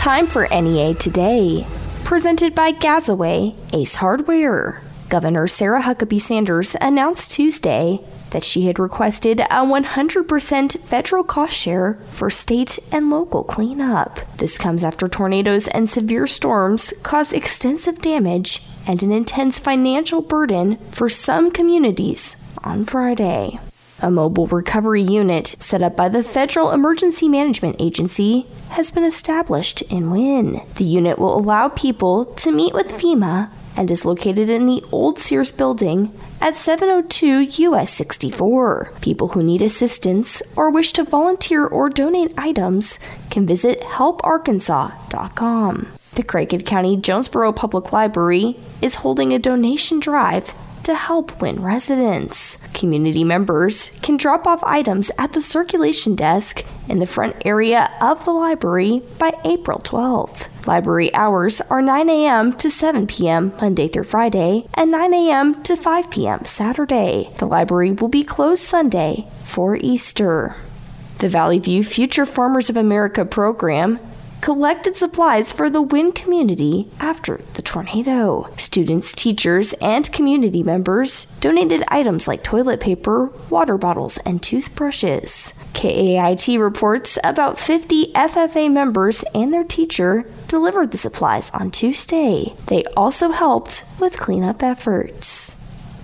Time for NEA Today, presented by Gazaway Ace Hardware. Governor Sarah Huckabee Sanders announced Tuesday that she had requested a 100% federal cost share for state and local cleanup. This comes after tornadoes and severe storms caused extensive damage and an intense financial burden for some communities on Friday. A mobile recovery unit set up by the Federal Emergency Management Agency has been established in Wynne. The unit will allow people to meet with FEMA and is located in the old Sears building at 702 US 64. People who need assistance or wish to volunteer or donate items can visit helparkansas.com. The Craighead County Jonesboro Public Library is holding a donation drive to help Wynne residents. Community members can drop off items at the circulation desk in the front area of the library by April 12th. Library hours are 9 a.m. to 7 p.m. Monday through Friday and 9 a.m. to 5 p.m. Saturday. The library will be closed Sunday for Easter. The Valley View Future Farmers of America program collected supplies for the Wynne community after the tornado. Students, teachers, and community members donated items like toilet paper, water bottles, and toothbrushes. KAIT reports about 50 FFA members and their teacher delivered the supplies on Tuesday. They also helped with cleanup efforts.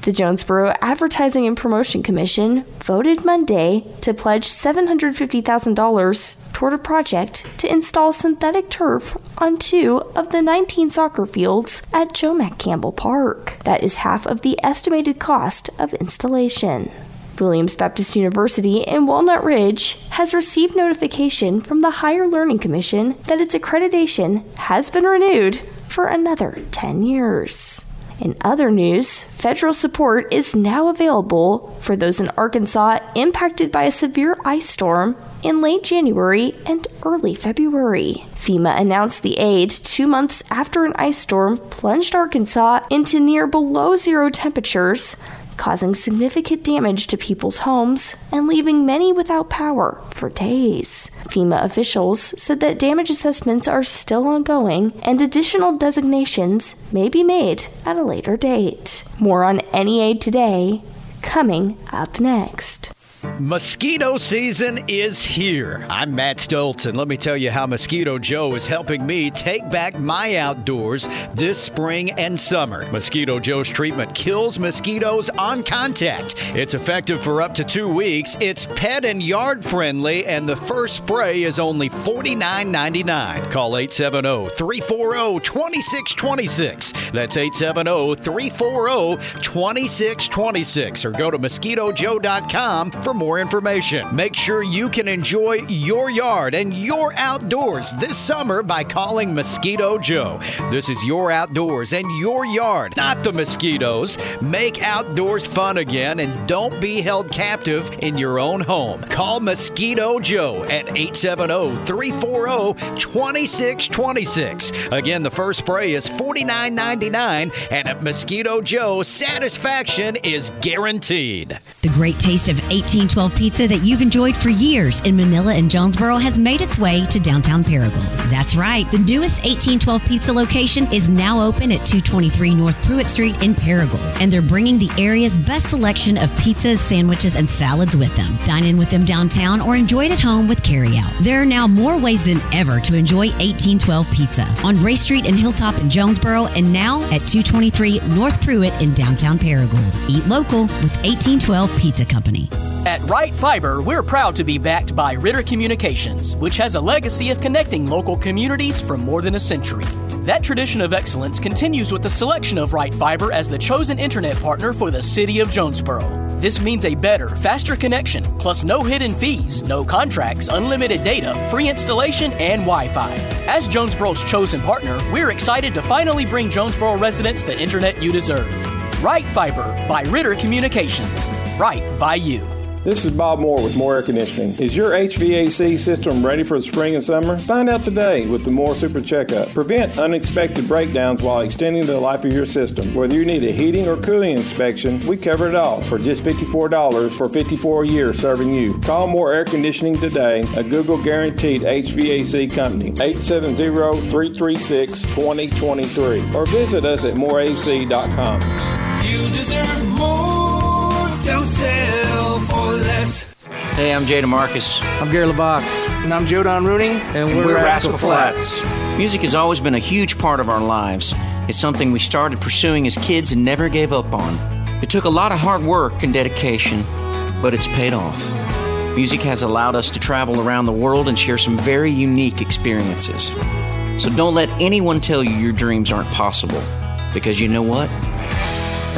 The Jonesboro Advertising and Promotion Commission voted Monday to pledge $750,000 toward a project to install synthetic turf on two of the 19 soccer fields at Joe Mack Campbell Park. That is half of the estimated cost of installation. Williams Baptist University in Walnut Ridge has received notification from the Higher Learning Commission that its accreditation has been renewed for another 10 years. In other news, federal support is now available for those in Arkansas impacted by a severe ice storm in late January and early February. FEMA announced the aid two months after an ice storm plunged Arkansas into near below zero temperatures causing significant damage to people's homes and leaving many without power for days. FEMA officials said that damage assessments are still ongoing and additional designations may be made at a later date. More on NEA today, coming up next. Mosquito season is here. I'm Matt Stoltz, and let me tell you how Mosquito Joe is helping me take back my outdoors this spring and summer. Mosquito Joe's treatment kills mosquitoes on contact. It's effective for up to two weeks. It's pet and yard friendly, and the first spray is only $49.99. Call 870 340 2626. That's 870 340 2626, or go to mosquitojoe.com for more information. Make sure you can enjoy your yard and your outdoors this summer by calling Mosquito Joe. This is your outdoors and your yard, not the mosquitoes. Make outdoors fun again and don't be held captive in your own home. Call Mosquito Joe at 870 340 2626. Again, the first spray is $49.99, and at Mosquito Joe, satisfaction is guaranteed. The great taste of 1812 pizza that you've enjoyed for years in Manila and Jonesboro has made its way to downtown Paragould. That's right, the newest 1812 pizza location is now open at 223 North Pruitt Street in Paragould, and they're bringing the area's best selection of pizzas, sandwiches, and salads with them. Dine in with them downtown or enjoy it at home with carryout. There are now more ways than ever to enjoy 1812 pizza on Ray Street and Hilltop in Jonesboro, and now at 223 North Pruitt in downtown Paragould. Eat local with 1812 Pizza Company. At Right Fiber, we're proud to be backed by Ritter Communications, which has a legacy of connecting local communities for more than a century. That tradition of excellence continues with the selection of Right Fiber as the chosen internet partner for the city of Jonesboro. This means a better, faster connection, plus no hidden fees, no contracts, unlimited data, free installation, and Wi Fi. As Jonesboro's chosen partner, we're excited to finally bring Jonesboro residents the internet you deserve. Right Fiber by Ritter Communications. Right by you. This is Bob Moore with Moore Air Conditioning. Is your HVAC system ready for the spring and summer? Find out today with the Moore Super Checkup. Prevent unexpected breakdowns while extending the life of your system. Whether you need a heating or cooling inspection, we cover it all for just $54 for 54 years serving you. Call Moore Air Conditioning today, a Google guaranteed HVAC company, 870-336-2023 or visit us at moreac.com. You deserve more. Don't settle for less. Hey, I'm Jay DeMarcus. I'm Gary LeVox. And I'm Joe Don Rooney. And, and we're, we're Rascal, Rascal Flatts. Flatts. Music has always been a huge part of our lives. It's something we started pursuing as kids and never gave up on. It took a lot of hard work and dedication, but it's paid off. Music has allowed us to travel around the world and share some very unique experiences. So don't let anyone tell you your dreams aren't possible, because you know what?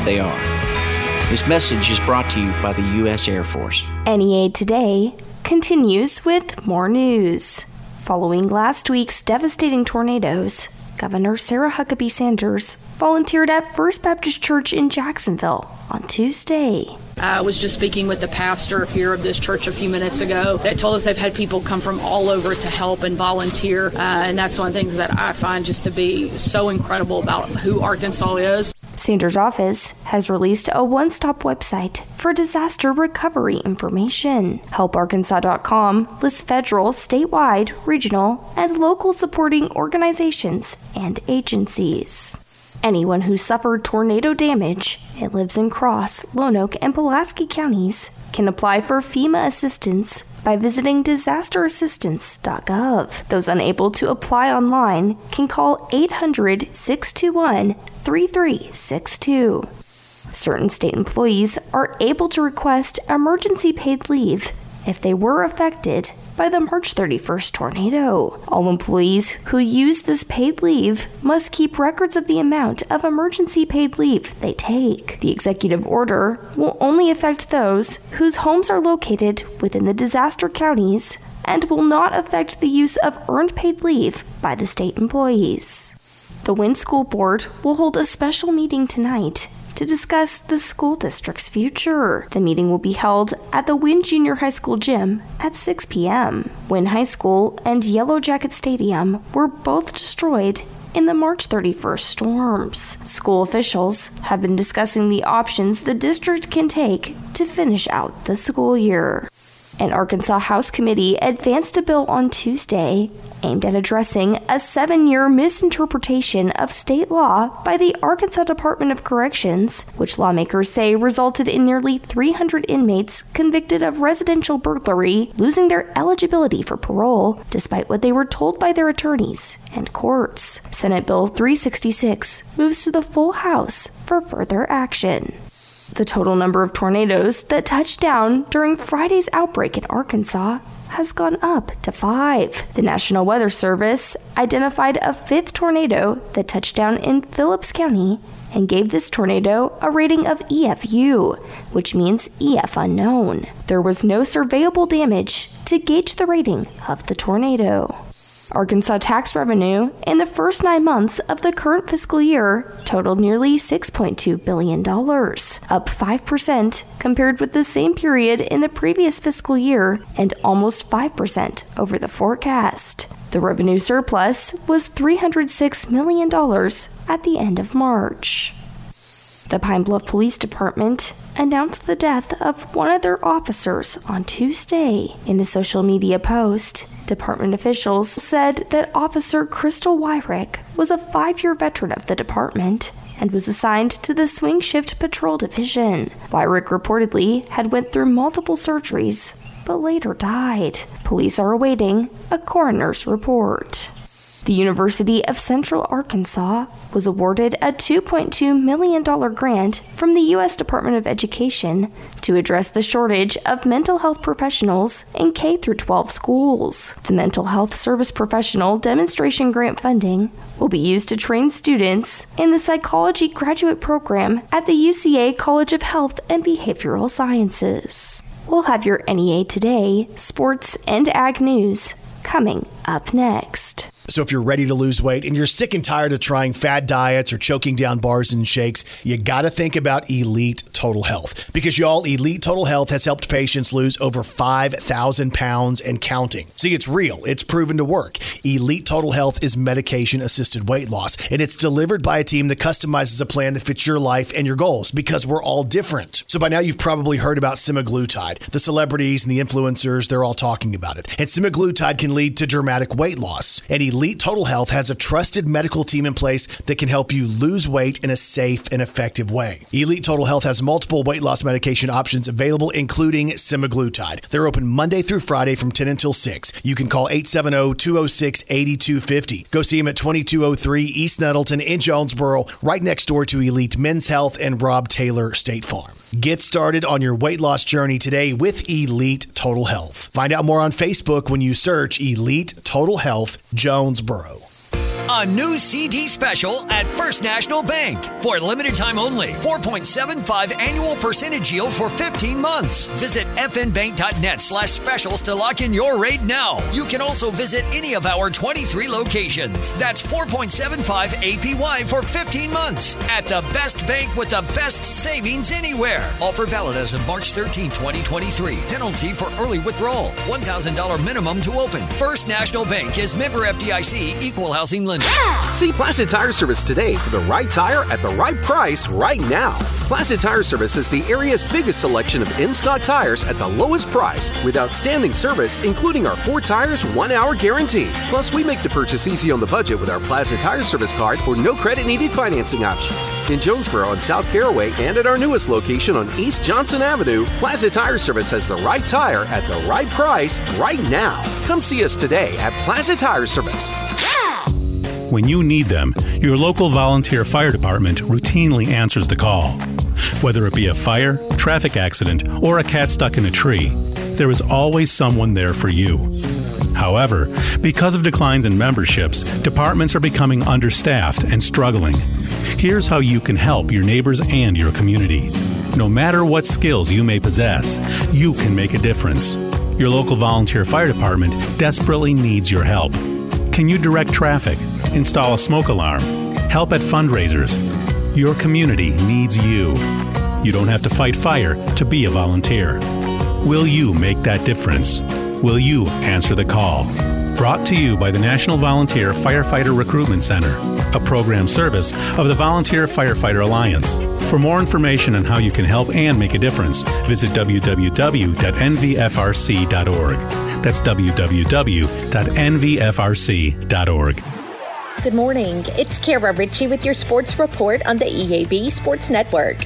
They are. This message is brought to you by the U.S. Air Force. NEA Today continues with more news. Following last week's devastating tornadoes, Governor Sarah Huckabee Sanders volunteered at First Baptist Church in Jacksonville on Tuesday. I was just speaking with the pastor here of this church a few minutes ago that told us they've had people come from all over to help and volunteer. Uh, and that's one of the things that I find just to be so incredible about who Arkansas is. Sanders' office has released a one stop website for disaster recovery information. HelpArkansas.com lists federal, statewide, regional, and local supporting organizations and agencies. Anyone who suffered tornado damage and lives in Cross, Lonoke, and Pulaski counties can apply for FEMA assistance by visiting disasterassistance.gov. Those unable to apply online can call 800 621 3362. Certain state employees are able to request emergency paid leave if they were affected by the March 31st tornado. All employees who use this paid leave must keep records of the amount of emergency paid leave they take. The executive order will only affect those whose homes are located within the disaster counties and will not affect the use of earned paid leave by the state employees. The Wynne School Board will hold a special meeting tonight to discuss the school district's future. The meeting will be held at the Wynne Junior High School gym at 6 p.m. Wynne High School and Yellow Jacket Stadium were both destroyed in the March 31st storms. School officials have been discussing the options the district can take to finish out the school year. An Arkansas House committee advanced a bill on Tuesday aimed at addressing a seven year misinterpretation of state law by the Arkansas Department of Corrections, which lawmakers say resulted in nearly 300 inmates convicted of residential burglary losing their eligibility for parole, despite what they were told by their attorneys and courts. Senate Bill 366 moves to the full House for further action. The total number of tornadoes that touched down during Friday's outbreak in Arkansas has gone up to five. The National Weather Service identified a fifth tornado that touched down in Phillips County and gave this tornado a rating of EFU, which means EF unknown. There was no surveyable damage to gauge the rating of the tornado. Arkansas tax revenue in the first nine months of the current fiscal year totaled nearly $6.2 billion, up 5% compared with the same period in the previous fiscal year and almost 5% over the forecast. The revenue surplus was $306 million at the end of March. The Pine Bluff Police Department announced the death of one of their officers on Tuesday. In a social media post, department officials said that Officer Crystal Wyrick was a five year veteran of the department and was assigned to the Swing Shift Patrol Division. Wyrick reportedly had went through multiple surgeries but later died. Police are awaiting a coroner's report. The University of Central Arkansas was awarded a $2.2 million grant from the U.S. Department of Education to address the shortage of mental health professionals in K 12 schools. The Mental Health Service Professional Demonstration Grant funding will be used to train students in the Psychology Graduate Program at the UCA College of Health and Behavioral Sciences. We'll have your NEA Today, sports, and ag news coming up next. So if you're ready to lose weight and you're sick and tired of trying fad diets or choking down bars and shakes, you got to think about Elite Total Health because y'all, Elite Total Health has helped patients lose over 5,000 pounds and counting. See, it's real. It's proven to work. Elite Total Health is medication assisted weight loss and it's delivered by a team that customizes a plan that fits your life and your goals because we're all different. So by now you've probably heard about semaglutide. The celebrities and the influencers, they're all talking about it. And semaglutide can lead to dramatic weight loss. And Elite Total Health has a trusted medical team in place that can help you lose weight in a safe and effective way. Elite Total Health has multiple weight loss medication options available, including semaglutide. They're open Monday through Friday from 10 until 6. You can call 870 206 8250. Go see them at 2203 East Nettleton in Jonesboro, right next door to Elite Men's Health and Rob Taylor State Farm. Get started on your weight loss journey today with Elite Total Health. Find out more on Facebook when you search Elite Total Health Jonesboro. A new CD special at First National Bank. For limited time only, 4.75 annual percentage yield for 15 months. Visit fnbank.net slash specials to lock in your rate now. You can also visit any of our 23 locations. That's 4.75 APY for 15 months at the best bank with the best savings anywhere. Offer valid as of March 13, 2023. Penalty for early withdrawal. $1,000 minimum to open. First National Bank is member FDIC equal housing lender. See Plaza Tire Service today for the right tire at the right price right now. Plaza Tire Service is the area's biggest selection of in stock tires at the lowest price with outstanding service, including our four tires, one hour guarantee. Plus, we make the purchase easy on the budget with our Plaza Tire Service card or no credit needed financing options. In Jonesboro and South Caraway and at our newest location on East Johnson Avenue, Plaza Tire Service has the right tire at the right price right now. Come see us today at Plaza Tire Service. When you need them, your local volunteer fire department routinely answers the call. Whether it be a fire, traffic accident, or a cat stuck in a tree, there is always someone there for you. However, because of declines in memberships, departments are becoming understaffed and struggling. Here's how you can help your neighbors and your community. No matter what skills you may possess, you can make a difference. Your local volunteer fire department desperately needs your help. Can you direct traffic, install a smoke alarm, help at fundraisers? Your community needs you. You don't have to fight fire to be a volunteer. Will you make that difference? Will you answer the call? Brought to you by the National Volunteer Firefighter Recruitment Center, a program service of the Volunteer Firefighter Alliance. For more information on how you can help and make a difference, visit www.nvfrc.org. That's www.nvfrc.org. Good morning. It's Kara Ritchie with your sports report on the EAB Sports Network.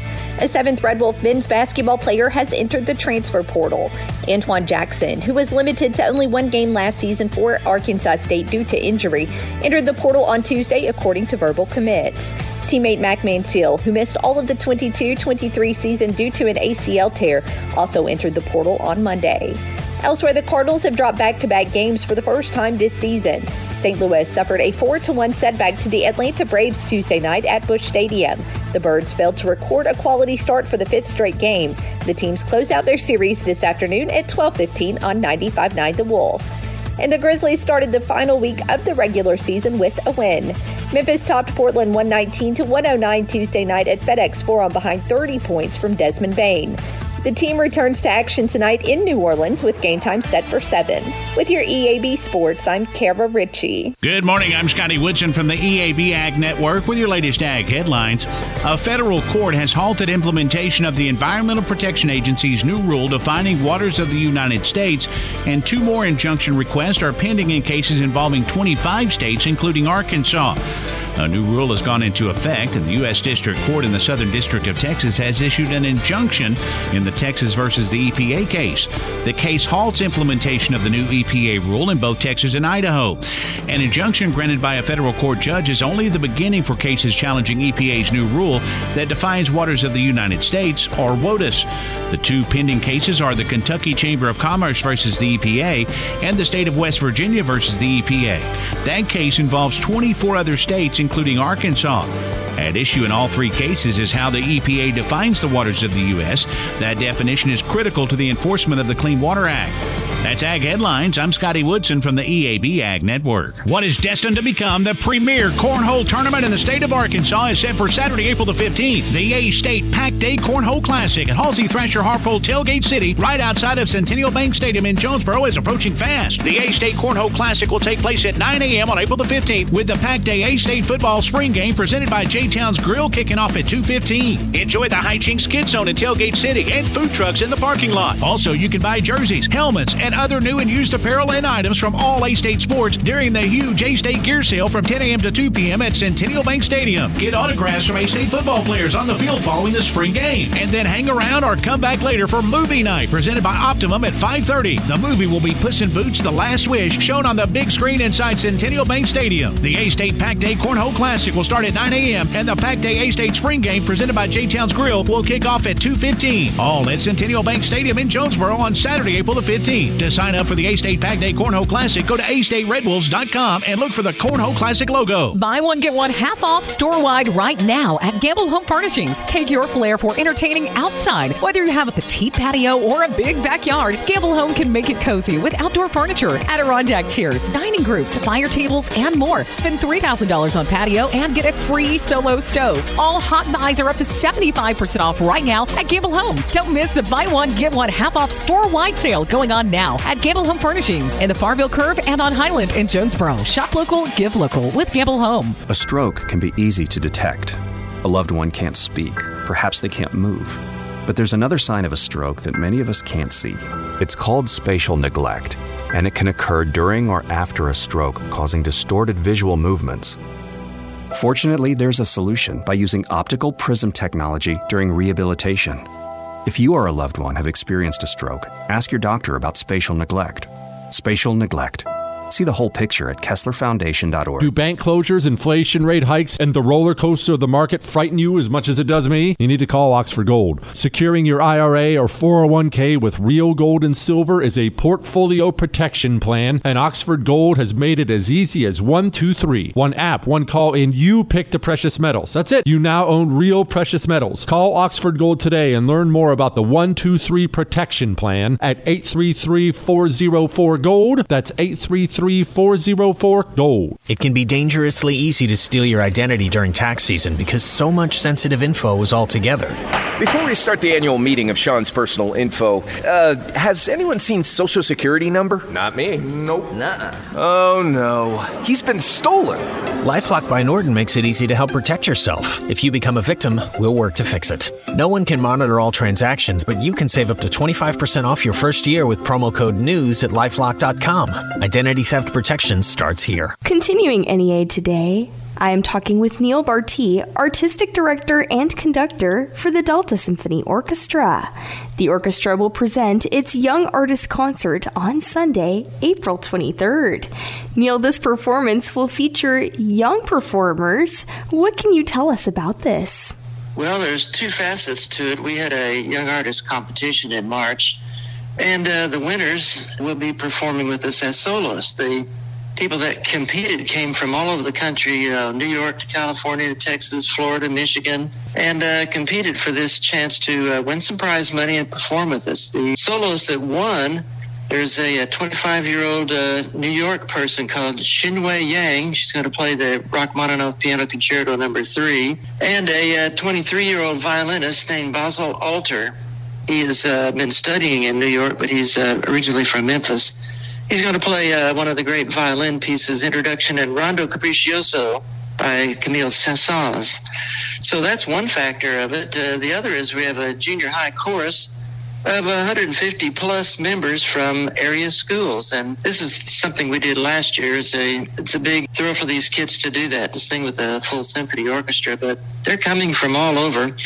A seventh Red Wolf men's basketball player has entered the transfer portal. Antoine Jackson, who was limited to only one game last season for Arkansas State due to injury, entered the portal on Tuesday according to verbal commits. Teammate Mac Manseal, who missed all of the 22 23 season due to an ACL tear, also entered the portal on Monday. Elsewhere, the Cardinals have dropped back to back games for the first time this season. St. Louis suffered a 4 1 setback to the Atlanta Braves Tuesday night at Busch Stadium. The Birds failed to record a quality start for the fifth straight game. The teams close out their series this afternoon at 12:15 on 95.9 The Wolf. And the Grizzlies started the final week of the regular season with a win. Memphis topped Portland 119 to 109 Tuesday night at FedEx Forum behind 30 points from Desmond Bane. The team returns to action tonight in New Orleans with game time set for 7. With your EAB Sports, I'm Kara Ritchie. Good morning. I'm Scotty Woodson from the EAB Ag Network with your latest ag headlines. A federal court has halted implementation of the Environmental Protection Agency's new rule defining waters of the United States, and two more injunction requests are pending in cases involving 25 states, including Arkansas. A new rule has gone into effect, and the U.S. District Court in the Southern District of Texas has issued an injunction in the Texas versus the EPA case. The case halts implementation of the new EPA rule in both Texas and Idaho. An injunction granted by a federal court judge is only the beginning for cases challenging EPA's new rule that defines waters of the United States, or WOTUS. The two pending cases are the Kentucky Chamber of Commerce versus the EPA and the state of West Virginia versus the EPA. That case involves 24 other states, including Arkansas. At issue in all three cases is how the EPA defines the waters of the U.S. That definition is critical to the enforcement of the Clean Water Act. That's Ag Headlines. I'm Scotty Woodson from the EAB Ag Network. What is destined to become the premier cornhole tournament in the state of Arkansas is set for Saturday, April the 15th. The A State Pack Day Cornhole Classic at Halsey Thrasher Harpole Tailgate City, right outside of Centennial Bank Stadium in Jonesboro, is approaching fast. The A State Cornhole Classic will take place at 9 a.m. on April the 15th with the Pack Day A State Football Spring Game presented by J Town's Grill kicking off at 2.15. Enjoy the High Hijinks Skid Zone in Tailgate City and food trucks in the parking lot. Also, you can buy jerseys, helmets, and other new and used apparel and items from all A State sports during the huge A State gear sale from 10 a.m. to 2 p.m. at Centennial Bank Stadium. Get autographs from A State football players on the field following the spring game, and then hang around or come back later for movie night presented by Optimum at 5:30. The movie will be Puss in Boots: The Last Wish, shown on the big screen inside Centennial Bank Stadium. The A State Pack Day Cornhole Classic will start at 9 a.m. and the Pack Day A State Spring Game presented by J Town's Grill will kick off at 2:15. All at Centennial Bank Stadium in Jonesboro on Saturday, April the 15th. To sign up for the A State Pack Day Cornhole Classic, go to astateredwolves.com and look for the Cornhole Classic logo. Buy one, get one half off store wide right now at Gamble Home Furnishings. Take your flair for entertaining outside. Whether you have a petite patio or a big backyard, Gamble Home can make it cozy with outdoor furniture, Adirondack chairs, dining groups, fire tables, and more. Spend $3,000 on patio and get a free solo stove. All hot buys are up to 75% off right now at Gamble Home. Don't miss the buy one, get one half off store wide sale going on now at Gamble Home Furnishings in the Farville Curve and on Highland in Jonesboro. Shop local, give local with Gamble Home. A stroke can be easy to detect. A loved one can't speak. Perhaps they can't move. But there's another sign of a stroke that many of us can't see. It's called spatial neglect, and it can occur during or after a stroke, causing distorted visual movements. Fortunately, there's a solution by using optical prism technology during rehabilitation. If you or a loved one have experienced a stroke, ask your doctor about spatial neglect. Spatial neglect. See the whole picture at KesslerFoundation.org. Do bank closures, inflation rate hikes, and the roller coaster of the market frighten you as much as it does me? You need to call Oxford Gold. Securing your IRA or 401k with real gold and silver is a portfolio protection plan, and Oxford Gold has made it as easy as one, two, three. One app, one call, and you pick the precious metals. That's it. You now own real precious metals. Call Oxford Gold today and learn more about the 123 protection plan at 833 404 Gold. That's 833 404 Gold. It can be dangerously easy to steal your identity during tax season because so much sensitive info is all together. Before we start the annual meeting of Sean's personal info, uh, has anyone seen Social Security number? Not me. Nope. Nuh Oh no. He's been stolen. Lifelock by Norton makes it easy to help protect yourself. If you become a victim, we'll work to fix it. No one can monitor all transactions, but you can save up to 25% off your first year with promo code NEWS at lifelock.com. Identity theft protection starts here. Continuing NEA today, I am talking with Neale Bartee, Artistic Director and Conductor for the Delta Symphony Orchestra. The orchestra will present its Young Artist Concert on Sunday, April 23rd. Neale, this performance will feature young performers. What can you tell us about this? Well, there's two facets to it. We had a young artist competition in March, and uh, the winners will be performing with us as soloists. The people that competed came from all over the country uh, New York to California to Texas, Florida, Michigan and uh, competed for this chance to uh, win some prize money and perform with us. The soloist that won. There's a 25 year old uh, New York person called Shinwei Yang. She's going to play the Rachmaninoff Piano Concerto number three. And a 23 year old violinist named Basil Alter. He has uh, been studying in New York, but he's uh, originally from Memphis. He's going to play uh, one of the great violin pieces, Introduction and Rondo Capriccioso by Camille Saint-Saëns. So that's one factor of it. Uh, the other is we have a junior high chorus of 150 plus members from area schools, and this is something we did last year. It's a it's a big thrill for these kids to do that, to sing with a full symphony orchestra. But they're coming from all over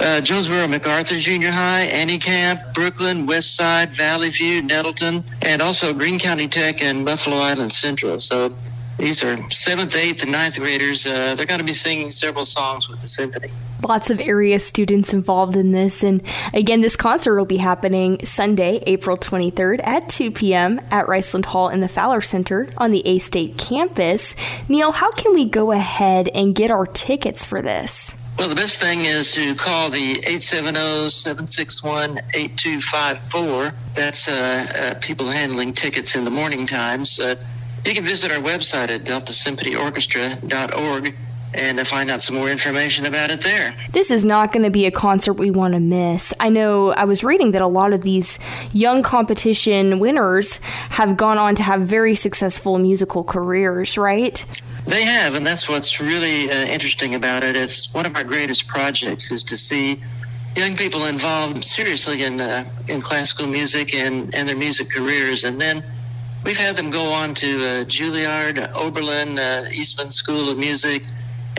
uh, Jonesboro MacArthur Junior High, Annie Camp, Brookland, West Side, Valley View, Nettleton, and also Greene County Tech and Buffalo Island Central. So these are seventh, eighth, and ninth graders. Uh, they're going to be singing several songs with the symphony. Lots of area students involved in this. And again, this concert will be happening Sunday, April 23rd at 2 p.m. at Riceland Hall in the Fowler Center on the A State campus. Neale, how can we go ahead and get our tickets for this? Well, the best thing is to call the 870-761-8254. That's uh, uh, people handling tickets in the morning times. Uh, you can visit our website at deltasymphonyorchestra.org and to find out some more information about it there. This is not going to be a concert we want to miss. I know I was reading that a lot of these young competition winners have gone on to have very successful musical careers, right? They have, and that's what's really uh, interesting about it. It's one of our greatest projects is to see young people involved seriously in uh, in classical music and, and their music careers, and then we've had them go on to uh, Juilliard, Oberlin, uh, Eastman School of Music,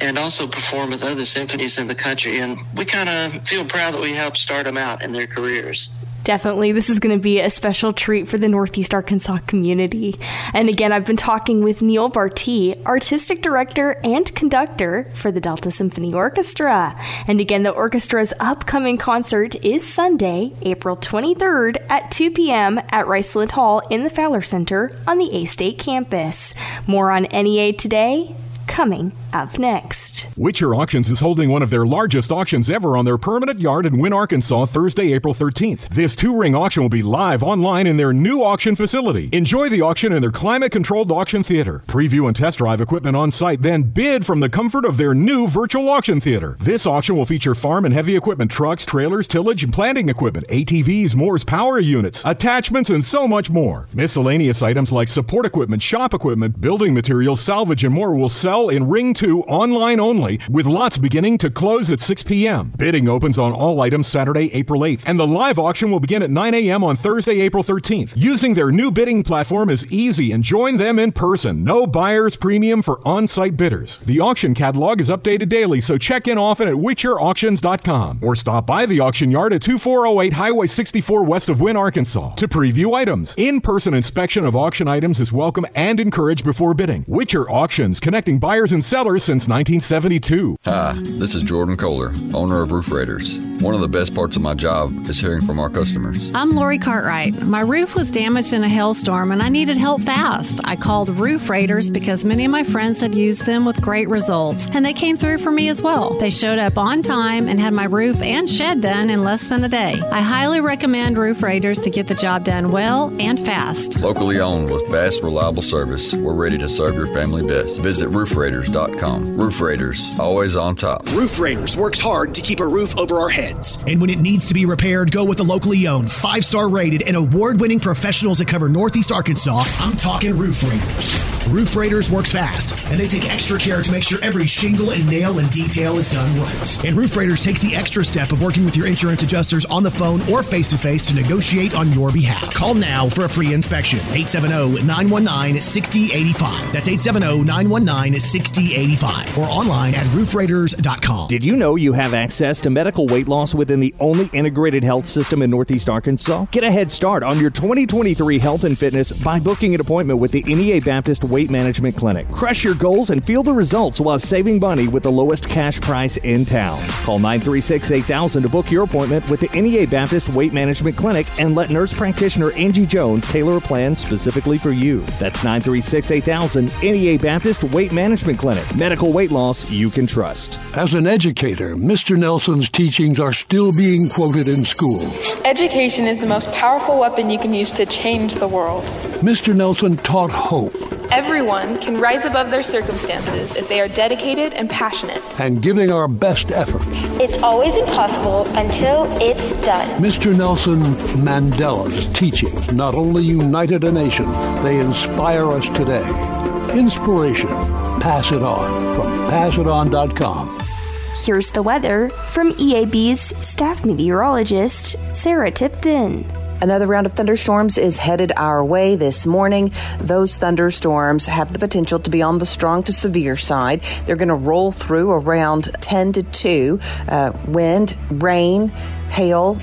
and also perform with other symphonies in the country. And we kind of feel proud that we helped start them out in their careers. Definitely, this is going to be a special treat for the Northeast Arkansas community. And again, I've been talking with Neale Bartee, Artistic Director and Conductor for the Delta Symphony Orchestra. And again, the orchestra's upcoming concert is Sunday, April 23rd at 2 p.m. at Riceland Hall in the Fowler Center on the A State campus. More on NEA today coming up next. Witcher Auctions is holding one of their largest auctions ever on their permanent yard in Wynne, Arkansas, Thursday, April 13th. This two ring auction will be live online in their new auction facility. Enjoy the auction in their climate controlled auction theater. Preview and test drive equipment on site, then bid from the comfort of their new virtual auction theater. This auction will feature farm and heavy equipment trucks, trailers, tillage, and planting equipment, ATVs, Moore's power units, attachments, and so much more. Miscellaneous items like support equipment, shop equipment, building materials, salvage, and more will sell in Ring 2 online only, with lots beginning to close at 6 p.m. Bidding opens on all items Saturday, April 8th, and the live auction will begin at 9 a.m. on Thursday, April 13th. Using their new bidding platform is easy and join them in person. No buyer's premium for on site bidders. The auction catalog is updated daily, so check in often at WitcherAuctions.com or stop by the auction yard at 2408 Highway 64 west of Wynne, Arkansas to preview items. In person inspection of auction items is welcome and encouraged before bidding. Witcher Auctions, connecting buyers and sellers since 1972. Hi, this is Jordan Kohler, owner of Roof Raiders. One of the best parts of my job is hearing from our customers. I'm Lori Cartwright. My roof was damaged in a hailstorm and I needed help fast. I called Roof Raiders because many of my friends had used them with great results, and they came through for me as well. They showed up on time and had my roof and shed done in less than a day. I highly recommend Roof Raiders to get the job done well and fast. Locally owned with fast, reliable service, we're ready to serve your family best. Visit roofraiders.com. Roof Raiders, always on top. Roof Raiders works hard to keep a roof over our heads. And when it needs to be repaired, go with the locally owned, five star rated, and award winning professionals that cover Northeast Arkansas. I'm talking Roof Raiders. Roof Raiders works fast, and they take extra care to make sure every shingle and nail and detail is done right. And Roof Raiders takes the extra step of working with your insurance adjusters on the phone or face to face to negotiate on your behalf. Call now for a free inspection. 870 919 6085. That's 870 919 6085. Or online at roofraiders.com. Did you know you have access to medical weight loss within the only integrated health system in Northeast Arkansas? Get a head start on your 2023 health and fitness by booking an appointment with the NEA Baptist Weight Management Clinic. Crush your goals and feel the results while saving money with the lowest cash price in town. Call 936 8000 to book your appointment with the NEA Baptist Weight Management Clinic and let nurse practitioner Angie Jones tailor a plan specifically for you. That's 936 8000 NEA Baptist Weight Management Clinic. Medical weight loss you can trust. As an educator, Mr. Nelson's teachings are still being quoted in schools. Education is the most powerful weapon you can use to change the world. Mr. Nelson taught hope Everyone can rise above their circumstances if they are dedicated and passionate. and giving our best efforts. It's always impossible until it's done. Mr. Nelson Mandela's teachings not only united a nation, they inspire us today. Inspiration. Pass it on from passiton.com. Here's the weather from EAB's staff meteorologist, Sarah Tipton. Another round of thunderstorms is headed our way this morning. Those thunderstorms have the potential to be on the strong to severe side. They're going to roll through around 10 to 2. Uh, wind, rain, hail,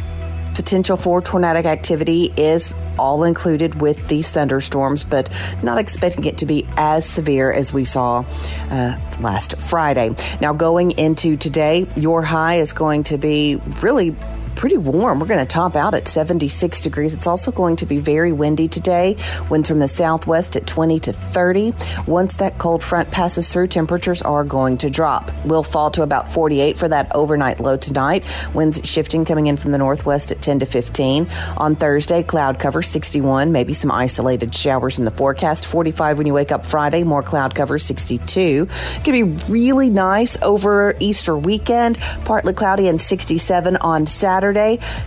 potential for tornadic activity is all included with these thunderstorms, but not expecting it to be as severe as we saw uh, last Friday. Now, going into today, your high is going to be really pretty warm. We're going to top out at 76 degrees. It's also going to be very windy today. Winds from the southwest at 20 to 30. Once that cold front passes through, temperatures are going to drop. We'll fall to about 48 for that overnight low tonight. Winds shifting coming in from the northwest at 10 to 15. On Thursday, cloud cover 61, maybe some isolated showers in the forecast. 45 when you wake up Friday, more cloud cover 62. Going to be really nice over Easter weekend. Partly cloudy and 67 on Saturday,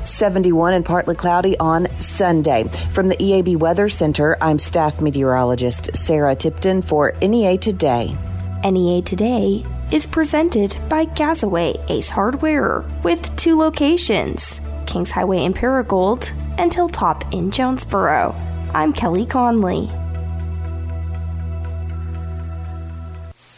71 and partly cloudy on Sunday. From the EAB Weather Center, I'm staff meteorologist Sarah Tipton for NEA Today. NEA Today is presented by Gazaway Ace Hardware with two locations Kings Highway in Paragould and Hilltop in Jonesboro. I'm Kelly Connelly.